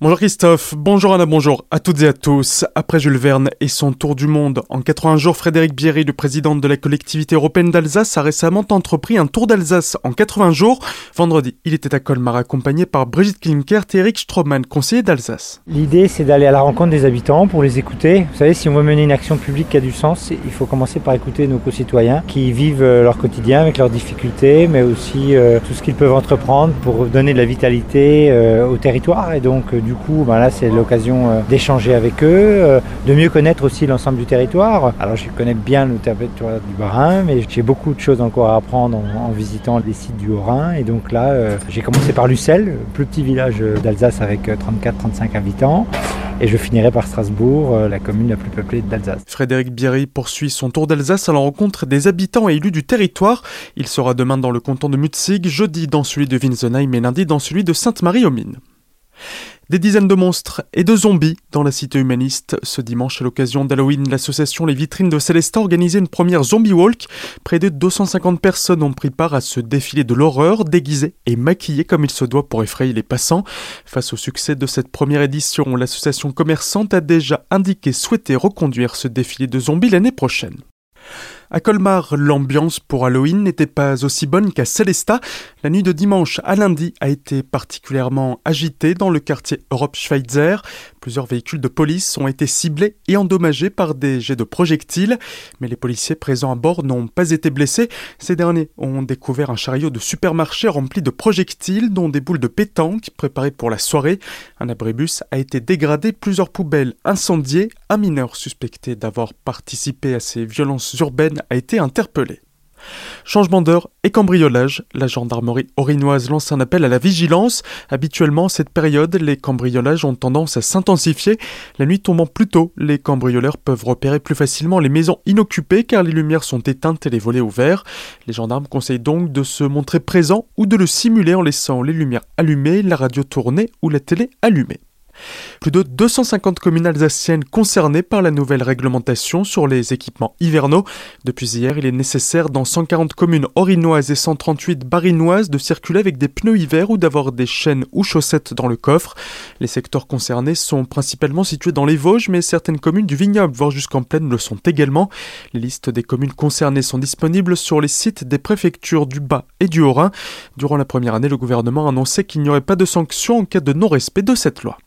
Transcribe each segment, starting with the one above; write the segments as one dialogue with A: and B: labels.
A: Bonjour Christophe, bonjour Anna, bonjour à toutes et à tous. Après Jules Verne et son tour du monde, en 80 jours, Frédéric Bierry, le président de la collectivité européenne d'Alsace, a récemment entrepris un tour d'Alsace en 80 jours. Vendredi, il était à Colmar accompagné par Brigitte Klinkert et Eric Stroman, conseiller d'Alsace.
B: L'idée, c'est d'aller à la rencontre des habitants pour les écouter. Vous savez, si on veut mener une action publique qui a du sens, il faut commencer par écouter nos concitoyens qui vivent euh, leur quotidien avec leurs difficultés, mais aussi euh, tout ce qu'ils peuvent entreprendre pour donner de la vitalité euh, au territoire. Et donc, du coup, ben là, c'est l'occasion euh, d'échanger avec eux, euh, de mieux connaître aussi l'ensemble du territoire. Alors, je connais bien le territoire du Bas-Rhin, mais j'ai beaucoup de choses encore à apprendre en, visitant les sites du Haut-Rhin. Et donc là, euh, j'ai commencé par Lucelle, plus petit village d'Alsace avec 34-35 habitants. Et je finirai par Strasbourg, la commune la plus peuplée d'Alsace.
A: Frédéric Bierry poursuit son tour d'Alsace à la rencontre des habitants et élus du territoire. Il sera demain dans le canton de Mutzig, jeudi dans celui de Winsenheim et lundi dans celui de Sainte-Marie-aux-Mines. Des dizaines de monstres et de zombies dans la cité humaniste. Ce dimanche, à l'occasion d'Halloween, l'association Les Vitrines de Célestat a organisé une première zombie walk. Près de 250 personnes ont pris part à ce défilé de l'horreur, déguisées et maquillées comme il se doit pour effrayer les passants. Face au succès de cette première édition, l'association commerçante a déjà indiqué souhaiter reconduire ce défilé de zombies l'année prochaine. À Colmar, l'ambiance pour Halloween n'était pas aussi bonne qu'à Célestat. La nuit de dimanche à lundi a été particulièrement agitée dans le quartier Europe Schweitzer. Plusieurs véhicules de police ont été ciblés et endommagés par des jets de projectiles, mais les policiers présents à bord n'ont pas été blessés. Ces derniers ont découvert un chariot de supermarché rempli de projectiles, dont des boules de pétanque préparées pour la soirée. Un abribus a été dégradé, plusieurs poubelles incendiées. Un mineur suspecté d'avoir participé à ces violences urbaines a été interpellé. Changement d'heure et cambriolage. La gendarmerie orinoise lance un appel à la vigilance. Habituellement, cette période, les cambriolages ont tendance à s'intensifier. La nuit tombant plus tôt, les cambrioleurs peuvent repérer plus facilement les maisons inoccupées car les lumières sont éteintes et les volets ouverts. Les gendarmes conseillent donc de se montrer présents ou de le simuler en laissant les lumières allumées, la radio tournée ou la télé allumée. Plus de 250 communes alsaciennes concernées par la nouvelle réglementation sur les équipements hivernaux. Depuis hier, il est nécessaire dans 140 communes orinoises et 138 barinoises de circuler avec des pneus hiver ou d'avoir des chaînes ou chaussettes dans le coffre. Les secteurs concernés sont principalement situés dans les Vosges, mais certaines communes du vignoble, voire jusqu'en plaine, le sont également. Les listes des communes concernées sont disponibles sur les sites des préfectures du Bas et du Haut-Rhin. Durant la première année, le gouvernement a annoncé qu'il n'y aurait pas de sanctions en cas de non-respect de cette loi.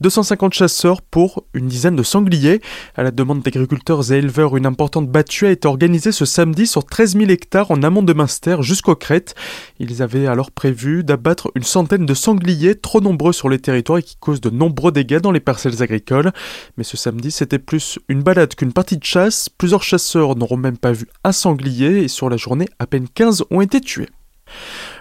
A: 250 chasseurs pour une dizaine de sangliers. À la demande d'agriculteurs et éleveurs, une importante battue a été organisée ce samedi sur 13 000 hectares en amont de Münster jusqu'aux crêtes. Ils avaient alors prévu d'abattre une centaine de sangliers trop nombreux sur les territoires et qui causent de nombreux dégâts dans les parcelles agricoles. Mais ce samedi, c'était plus une balade qu'une partie de chasse. Plusieurs chasseurs n'auront même pas vu un sanglier et sur la journée, à peine 15 ont été tués.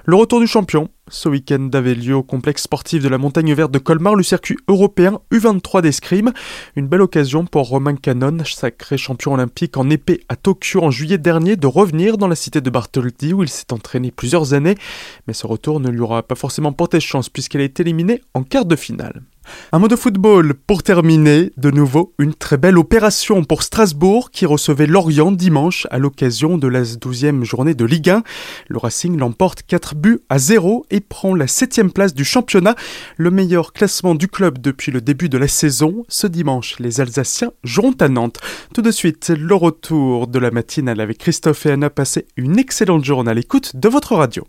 A: Le retour du champion. Ce week-end avait lieu au complexe sportif de la Montagne Verte de Colmar le circuit européen U23 d'escrime. Une belle occasion pour Romain Canon, sacré champion olympique en épée à Tokyo en juillet dernier, de revenir dans la cité de Bartholdi où il s'est entraîné plusieurs années. Mais ce retour ne lui aura pas forcément porté chance puisqu'elle été éliminée en quart de finale. Un mot de football pour terminer. De nouveau, une très belle opération pour Strasbourg qui recevait Lorient dimanche à l'occasion de la 12e journée de Ligue 1. Le Racing l'emporte 4 buts à 0 et prend la 7 place du championnat, le meilleur classement du club depuis le début de la saison. Ce dimanche, les Alsaciens joueront à Nantes. Tout de suite, le retour de la matinale avec Christophe et Anna. Passez une excellente journée à l'écoute de votre radio.